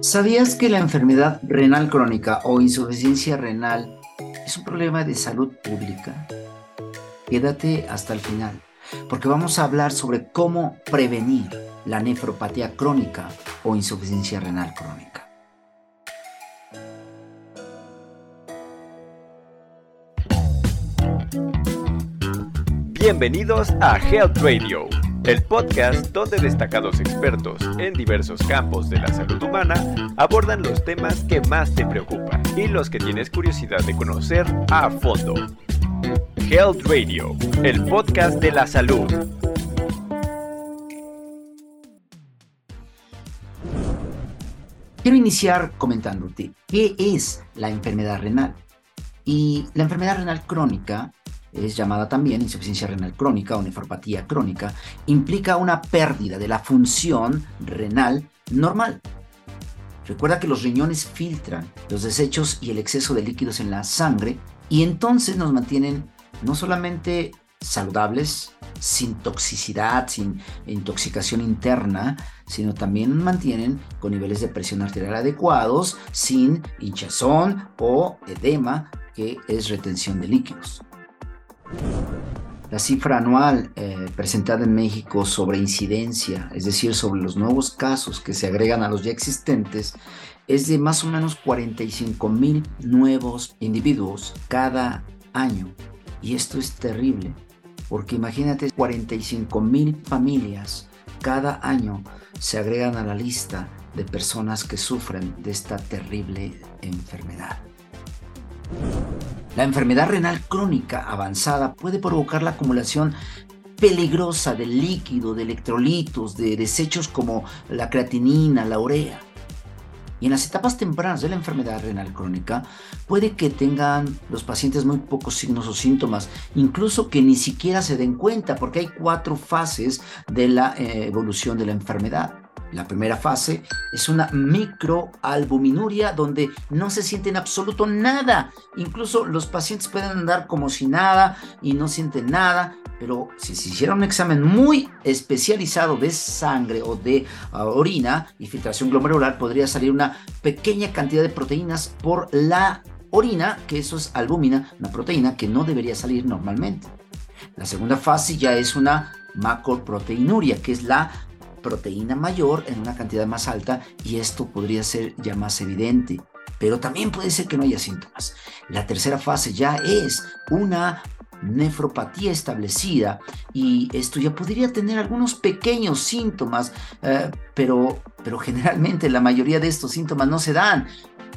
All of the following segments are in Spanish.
¿Sabías que la enfermedad renal crónica o insuficiencia renal es un problema de salud pública? Quédate hasta el final, porque vamos a hablar sobre cómo prevenir la nefropatía crónica o insuficiencia renal crónica. Bienvenidos a Health Radio el podcast donde destacados expertos en diversos campos de la salud humana abordan los temas que más te preocupan y los que tienes curiosidad de conocer a fondo. Health Radio, el podcast de la salud. Quiero iniciar comentándote qué es la enfermedad renal. Y la enfermedad renal crónica es llamada también insuficiencia renal crónica o nefropatía crónica, implica una pérdida de la función renal normal. Recuerda que los riñones filtran los desechos y el exceso de líquidos en la sangre y entonces nos mantienen no solamente saludables, sin toxicidad, sin intoxicación interna, sino también mantienen con niveles de presión arterial adecuados, sin hinchazón o edema, que es retención de líquidos. La cifra anual eh, presentada en México sobre incidencia, es decir, sobre los nuevos casos que se agregan a los ya existentes, es de más o menos 45 mil nuevos individuos cada año. Y esto es terrible, porque imagínate 45 mil familias cada año se agregan a la lista de personas que sufren de esta terrible enfermedad. La enfermedad renal crónica avanzada puede provocar la acumulación peligrosa de líquido, de electrolitos, de desechos como la creatinina, la urea. Y en las etapas tempranas de la enfermedad renal crónica puede que tengan los pacientes muy pocos signos o síntomas, incluso que ni siquiera se den cuenta, porque hay cuatro fases de la eh, evolución de la enfermedad. La primera fase es una microalbuminuria donde no se siente en absoluto nada. Incluso los pacientes pueden andar como si nada y no sienten nada, pero si se hiciera un examen muy especializado de sangre o de ah, orina y filtración glomerular, podría salir una pequeña cantidad de proteínas por la orina, que eso es albúmina, una proteína que no debería salir normalmente. La segunda fase ya es una macroproteinuria, que es la proteína mayor en una cantidad más alta y esto podría ser ya más evidente. Pero también puede ser que no haya síntomas. La tercera fase ya es una nefropatía establecida y esto ya podría tener algunos pequeños síntomas, eh, pero, pero generalmente la mayoría de estos síntomas no se dan.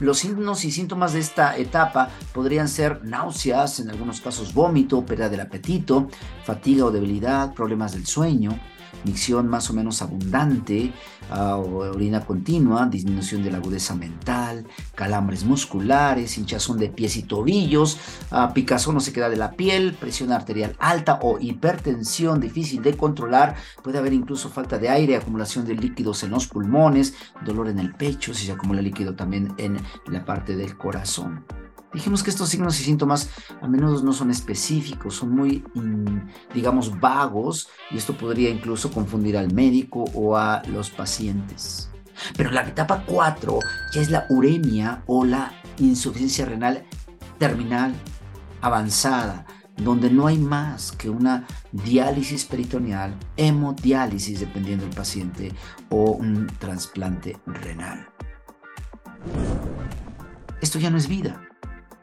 Los signos y síntomas de esta etapa podrían ser náuseas, en algunos casos vómito, pérdida del apetito, fatiga o debilidad, problemas del sueño, micción más o menos abundante, uh, orina continua, disminución de la agudeza mental, calambres musculares, hinchazón de pies y tobillos, uh, picazón no se queda de la piel, presión arterial alta o hipertensión difícil de controlar, puede haber incluso falta de aire, acumulación de líquidos en los pulmones, dolor en el pecho, si se acumula líquido también en la parte del corazón. Dijimos que estos signos y síntomas a menudo no son específicos, son muy, digamos, vagos y esto podría incluso confundir al médico o a los pacientes. Pero la etapa 4 ya es la uremia o la insuficiencia renal terminal avanzada, donde no hay más que una diálisis peritoneal, hemodiálisis dependiendo del paciente o un trasplante renal. Esto ya no es vida.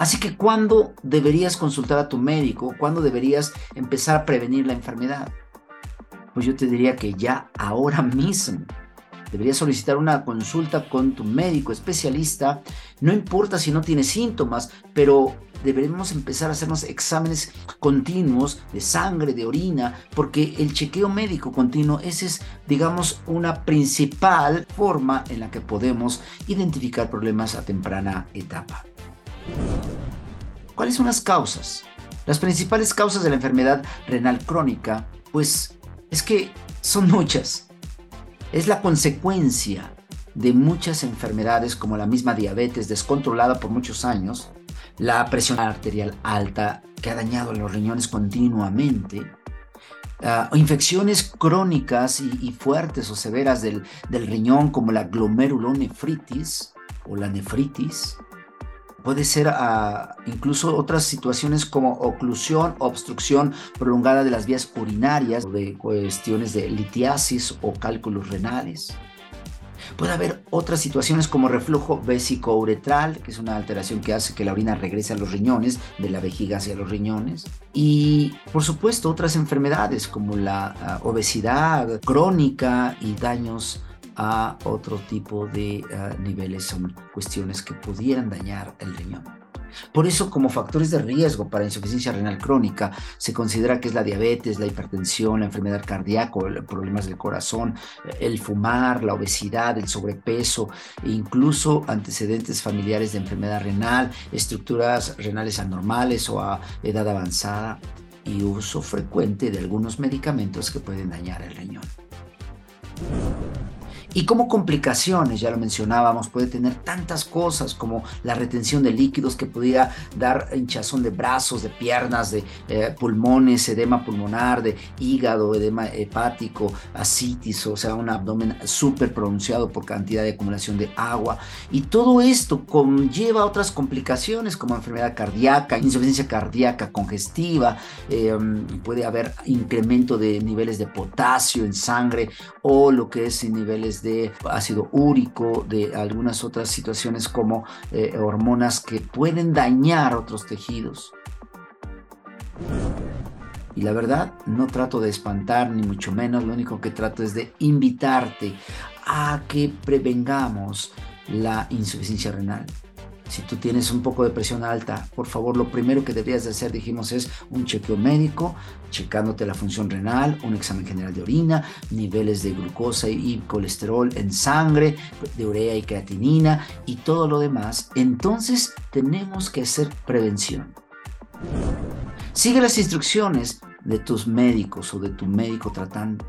Así que ¿cuándo deberías consultar a tu médico? ¿Cuándo deberías empezar a prevenir la enfermedad? Pues yo te diría que ya ahora mismo deberías solicitar una consulta con tu médico especialista. No importa si no tienes síntomas, pero deberemos empezar a hacernos exámenes continuos de sangre, de orina, porque el chequeo médico continuo, esa es, digamos, una principal forma en la que podemos identificar problemas a temprana etapa. ¿Cuáles son las causas? Las principales causas de la enfermedad renal crónica, pues es que son muchas. Es la consecuencia de muchas enfermedades como la misma diabetes descontrolada por muchos años, la presión arterial alta que ha dañado los riñones continuamente, Ah, infecciones crónicas y, fuertes o severas del, del riñón como la glomerulonefritis o la nefritis, Puede ser ah, incluso otras situaciones como oclusión, obstrucción prolongada de las vías urinarias, o de cuestiones de litiasis o cálculos renales. Puede haber otras situaciones como reflujo vesicouretral, que es una alteración que hace que la orina regrese a los riñones, de la vejiga hacia los riñones. Y por supuesto otras enfermedades como la ah, obesidad crónica y daños a otro tipo de ah, niveles, son cuestiones que pudieran dañar el riñón. Por eso, como factores de riesgo para insuficiencia renal crónica, se considera que es la diabetes, la hipertensión, la enfermedad cardíaca, problemas del corazón, el fumar, la obesidad, el sobrepeso, e incluso antecedentes familiares de enfermedad renal, estructuras renales anormales o a edad avanzada y uso frecuente de algunos medicamentos que pueden dañar el riñón. Y como complicaciones, ya lo mencionábamos, puede tener tantas cosas como la retención de líquidos que podría dar hinchazón de brazos, de piernas, de eh, pulmones, edema pulmonar, de hígado, edema hepático, asitis, o sea, un abdomen súper pronunciado por cantidad de acumulación de agua. Y todo esto conlleva otras complicaciones como enfermedad cardíaca, insuficiencia cardíaca congestiva, em, puede haber incremento de niveles de potasio en sangre o lo que es en niveles de ácido úrico, de algunas otras situaciones como eh, hormonas que pueden dañar otros tejidos. Y la verdad, no trato de espantar ni mucho menos, lo único que trato es de invitarte a que prevengamos la insuficiencia renal. Si tú tienes un poco de presión alta, por favor, lo primero que deberías de hacer, dijimos, es un chequeo médico, checándote la función renal, un examen general de orina, niveles de glucosa y colesterol en sangre, de urea y creatinina y todo lo demás. Entonces tenemos que hacer prevención. Sigue las instrucciones de tus médicos o de tu médico tratante.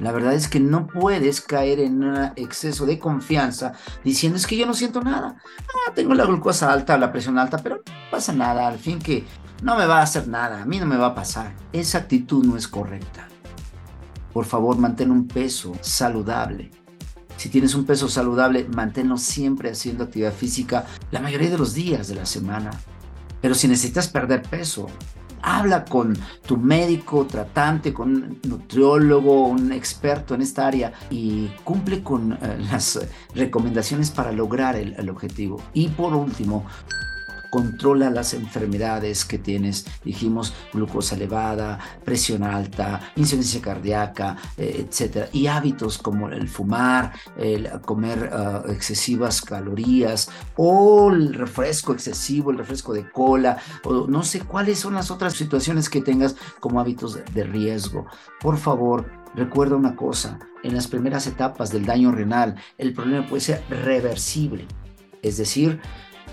La verdad es que no puedes caer en un exceso de confianza diciendo es que yo no siento nada. Ah, tengo la glucosa alta, la presión alta, pero no pasa nada. Al fin que no me va a hacer nada, a mí no me va a pasar. Esa actitud no es correcta. Por favor, mantén un peso saludable. Si tienes un peso saludable, manténlo siempre haciendo actividad física la mayoría de los días de la semana. Pero si necesitas perder peso, habla con tu médico tratante, con un nutriólogo, un experto en esta área y cumple con eh, las recomendaciones para lograr el objetivo. Y por último, controla las enfermedades que tienes, dijimos glucosa elevada, presión alta, insuficiencia cardíaca, eh, etcétera, y hábitos como el fumar, el comer ah, excesivas calorías o el refresco excesivo, el refresco de cola, o no sé cuáles son las otras situaciones que tengas como hábitos de riesgo. Por favor, recuerda una cosa, en las primeras etapas del daño renal, el problema puede ser reversible, es decir,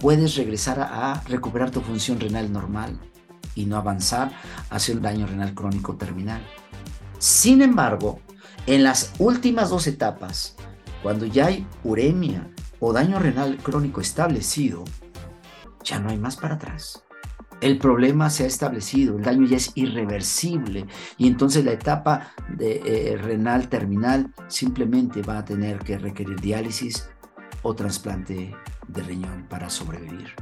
puedes regresar a, recuperar tu función renal normal y no avanzar hacia un daño renal crónico terminal. Sin embargo, en las últimas dos etapas, cuando ya hay uremia o daño renal crónico establecido, ya no hay más para atrás. El problema se ha establecido, el daño ya es irreversible y entonces la etapa de, eh, renal terminal simplemente va a tener que requerir diálisis o trasplante de riñón para sobrevivir.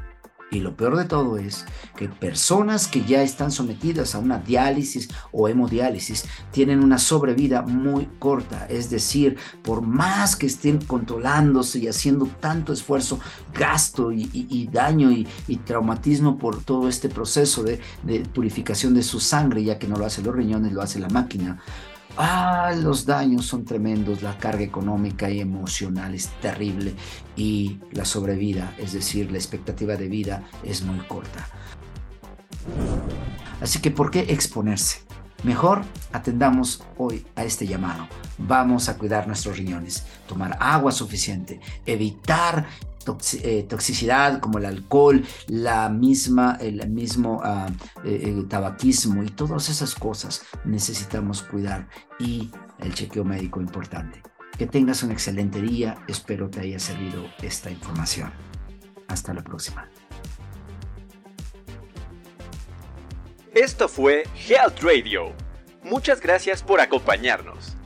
Y lo peor de todo es que personas que ya están sometidas a una diálisis o hemodiálisis tienen una sobrevida muy corta. Es decir, por más que estén controlándose y haciendo tanto esfuerzo, gasto y, daño y, traumatismo por todo este proceso de, de purificación de su sangre, ya que no lo hacen los riñones, lo hace la máquina, Ah, los daños son tremendos, la carga económica y emocional es terrible y la sobrevida, es decir, la expectativa de vida es muy corta. Así que, ¿por qué exponerse? Mejor atendamos hoy a este llamado. Vamos a cuidar nuestros riñones, tomar agua suficiente, evitar eh, toxicidad como el alcohol, la misma, el mismo ah, eh, tabaquismo y todas esas cosas necesitamos cuidar y el chequeo médico importante. Que tengas un excelente día, espero te haya servido esta información. Hasta la próxima. Esto fue Health Radio muchas gracias por acompañarnos.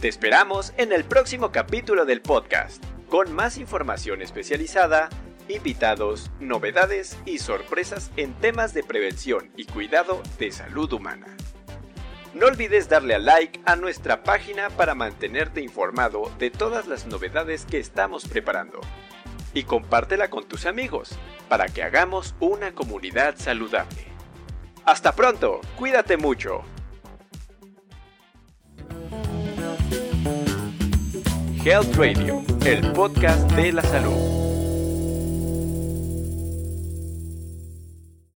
Te esperamos en el próximo capítulo del podcast, con más información especializada, invitados, novedades y sorpresas en temas de prevención y cuidado de salud humana. No olvides darle a like a nuestra página para mantenerte informado de todas las novedades que estamos preparando. Y compártela con tus amigos para que hagamos una comunidad saludable. Hasta pronto, cuídate mucho. Health Radio, el podcast de la salud.